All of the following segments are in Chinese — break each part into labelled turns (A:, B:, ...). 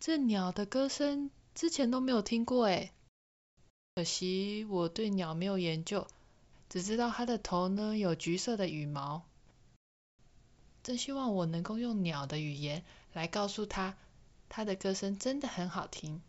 A: 这鸟的歌声之前都没有听过诶可惜我对鸟没有研究，只知道它的头呢有橘色的羽毛。真希望我能够用鸟的语言来告诉它，它的歌声真的很好听。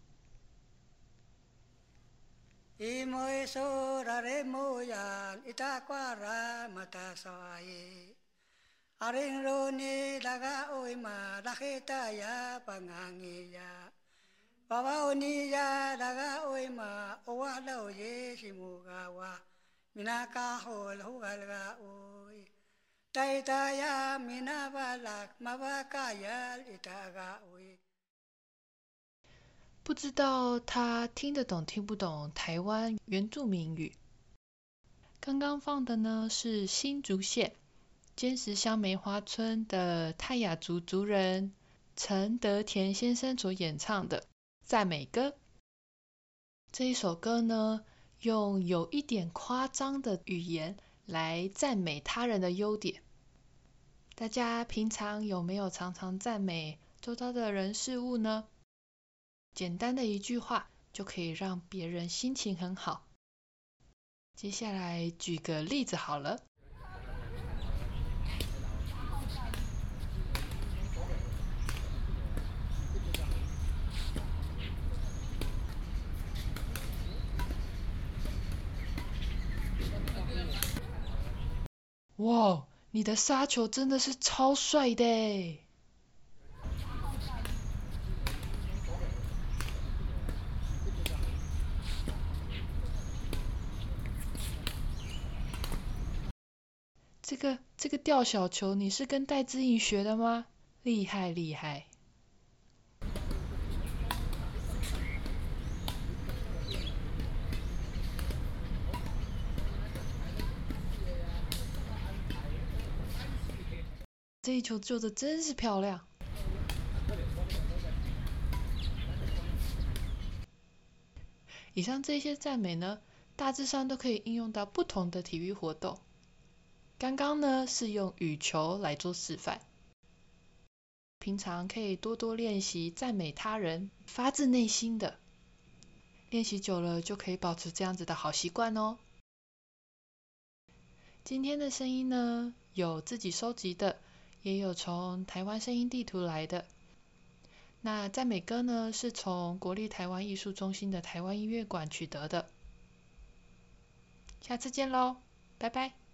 A: 不知道他听得懂听不懂台湾原住民语。刚刚放的呢是新竹县尖石乡梅花村的泰雅族族人陈德田先生所演唱的赞美歌。这一首歌呢，用有一点夸张的语言来赞美他人的优点。大家平常有没有常常赞美周遭的人事物呢？简单的一句话就可以让别人心情很好。接下来举个例子好了。哇！你的杀球真的是超帅的！这个这个吊小球，你是跟戴志颖学的吗？厉害厉害！这一球救的真是漂亮。以上这些赞美呢，大致上都可以应用到不同的体育活动。刚刚呢是用羽球来做示范，平常可以多多练习赞美他人，发自内心的。练习久了就可以保持这样子的好习惯哦。今天的声音呢，有自己收集的。也有从台湾声音地图来的。那赞美歌呢，是从国立台湾艺术中心的台湾音乐馆取得的。下次见喽，拜拜。